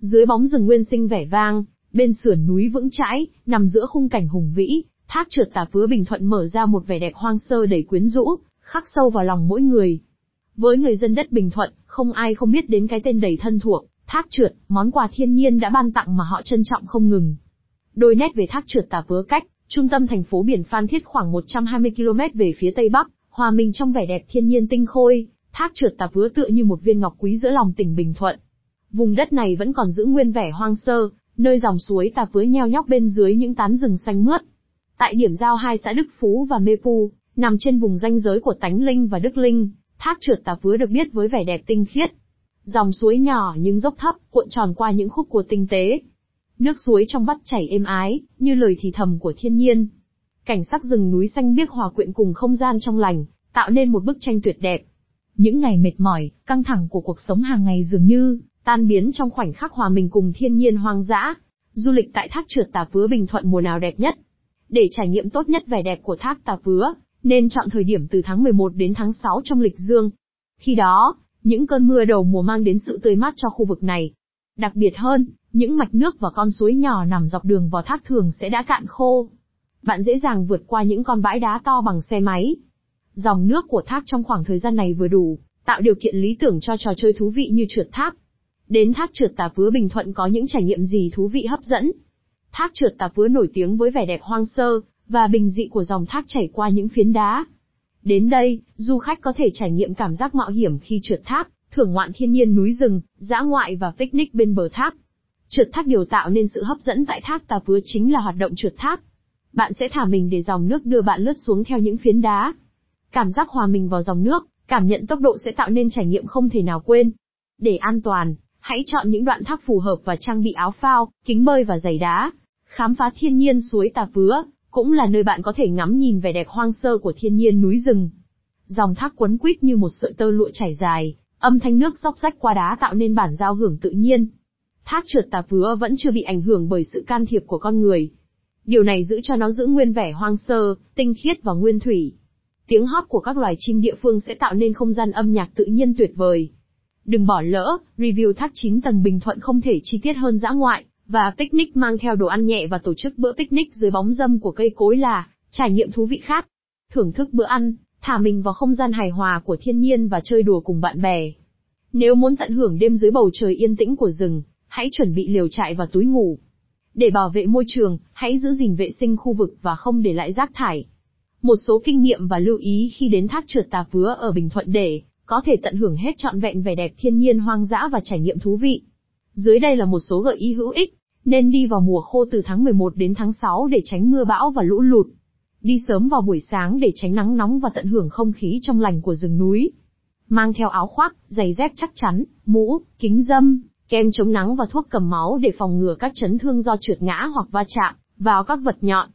Dưới bóng rừng nguyên sinh vẻ vang, bên sườn núi vững chãi, nằm giữa khung cảnh hùng vĩ, thác trượt tà phứa Bình Thuận mở ra một vẻ đẹp hoang sơ đầy quyến rũ, khắc sâu vào lòng mỗi người. Với người dân đất Bình Thuận, không ai không biết đến cái tên đầy thân thuộc, thác trượt, món quà thiên nhiên đã ban tặng mà họ trân trọng không ngừng. Đôi nét về thác trượt tà vứa cách, trung tâm thành phố biển Phan Thiết khoảng 120 km về phía tây bắc, hòa mình trong vẻ đẹp thiên nhiên tinh khôi, thác trượt tà vứa tựa như một viên ngọc quý giữa lòng tỉnh Bình Thuận. Vùng đất này vẫn còn giữ nguyên vẻ hoang sơ, nơi dòng suối tà với nheo nhóc bên dưới những tán rừng xanh mướt. Tại điểm giao hai xã Đức Phú và Mê Pu, nằm trên vùng ranh giới của Tánh Linh và Đức Linh, thác trượt tà vứa được biết với vẻ đẹp tinh khiết. Dòng suối nhỏ nhưng dốc thấp, cuộn tròn qua những khúc cua tinh tế. Nước suối trong vắt chảy êm ái, như lời thì thầm của thiên nhiên. Cảnh sắc rừng núi xanh biếc hòa quyện cùng không gian trong lành, tạo nên một bức tranh tuyệt đẹp. Những ngày mệt mỏi, căng thẳng của cuộc sống hàng ngày dường như tan biến trong khoảnh khắc hòa mình cùng thiên nhiên hoang dã. Du lịch tại thác trượt Tà Phứa Bình Thuận mùa nào đẹp nhất? Để trải nghiệm tốt nhất vẻ đẹp của thác Tà Phứa, nên chọn thời điểm từ tháng 11 đến tháng 6 trong lịch dương. Khi đó, những cơn mưa đầu mùa mang đến sự tươi mát cho khu vực này. Đặc biệt hơn, những mạch nước và con suối nhỏ nằm dọc đường vào thác thường sẽ đã cạn khô. Bạn dễ dàng vượt qua những con bãi đá to bằng xe máy. Dòng nước của thác trong khoảng thời gian này vừa đủ, tạo điều kiện lý tưởng cho trò chơi thú vị như trượt thác. Đến thác trượt tà vứa Bình Thuận có những trải nghiệm gì thú vị hấp dẫn? Thác trượt tà vứa nổi tiếng với vẻ đẹp hoang sơ, và bình dị của dòng thác chảy qua những phiến đá. Đến đây, du khách có thể trải nghiệm cảm giác mạo hiểm khi trượt thác, thưởng ngoạn thiên nhiên núi rừng, dã ngoại và picnic bên bờ thác. Trượt thác điều tạo nên sự hấp dẫn tại thác tà vứa chính là hoạt động trượt thác. Bạn sẽ thả mình để dòng nước đưa bạn lướt xuống theo những phiến đá. Cảm giác hòa mình vào dòng nước, cảm nhận tốc độ sẽ tạo nên trải nghiệm không thể nào quên. Để an toàn, hãy chọn những đoạn thác phù hợp và trang bị áo phao, kính bơi và giày đá. Khám phá thiên nhiên suối tà vứa, cũng là nơi bạn có thể ngắm nhìn vẻ đẹp hoang sơ của thiên nhiên núi rừng. Dòng thác quấn quýt như một sợi tơ lụa chảy dài, âm thanh nước róc rách qua đá tạo nên bản giao hưởng tự nhiên. Thác trượt tà vứa vẫn chưa bị ảnh hưởng bởi sự can thiệp của con người. Điều này giữ cho nó giữ nguyên vẻ hoang sơ, tinh khiết và nguyên thủy. Tiếng hót của các loài chim địa phương sẽ tạo nên không gian âm nhạc tự nhiên tuyệt vời. Đừng bỏ lỡ, review thác 9 tầng Bình Thuận không thể chi tiết hơn dã ngoại, và picnic mang theo đồ ăn nhẹ và tổ chức bữa picnic dưới bóng dâm của cây cối là trải nghiệm thú vị khác. Thưởng thức bữa ăn, thả mình vào không gian hài hòa của thiên nhiên và chơi đùa cùng bạn bè. Nếu muốn tận hưởng đêm dưới bầu trời yên tĩnh của rừng, hãy chuẩn bị liều trại và túi ngủ. Để bảo vệ môi trường, hãy giữ gìn vệ sinh khu vực và không để lại rác thải. Một số kinh nghiệm và lưu ý khi đến thác trượt tà vứa ở Bình Thuận để có thể tận hưởng hết trọn vẹn vẻ đẹp thiên nhiên hoang dã và trải nghiệm thú vị. Dưới đây là một số gợi ý hữu ích, nên đi vào mùa khô từ tháng 11 đến tháng 6 để tránh mưa bão và lũ lụt. Đi sớm vào buổi sáng để tránh nắng nóng và tận hưởng không khí trong lành của rừng núi. Mang theo áo khoác, giày dép chắc chắn, mũ, kính dâm, kem chống nắng và thuốc cầm máu để phòng ngừa các chấn thương do trượt ngã hoặc va chạm vào các vật nhọn.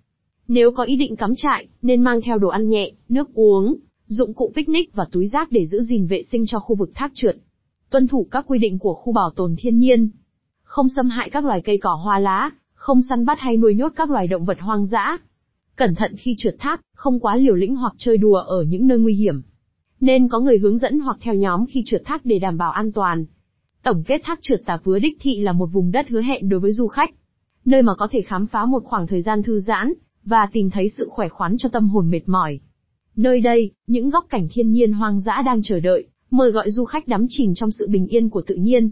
Nếu có ý định cắm trại, nên mang theo đồ ăn nhẹ, nước uống, dụng cụ picnic và túi rác để giữ gìn vệ sinh cho khu vực thác trượt. Tuân thủ các quy định của khu bảo tồn thiên nhiên. Không xâm hại các loài cây cỏ hoa lá, không săn bắt hay nuôi nhốt các loài động vật hoang dã. Cẩn thận khi trượt thác, không quá liều lĩnh hoặc chơi đùa ở những nơi nguy hiểm. Nên có người hướng dẫn hoặc theo nhóm khi trượt thác để đảm bảo an toàn. Tổng kết thác trượt tà vứa đích thị là một vùng đất hứa hẹn đối với du khách. Nơi mà có thể khám phá một khoảng thời gian thư giãn, và tìm thấy sự khỏe khoắn cho tâm hồn mệt mỏi. Nơi đây, những góc cảnh thiên nhiên hoang dã đang chờ đợi, mời gọi du khách đắm chìm trong sự bình yên của tự nhiên,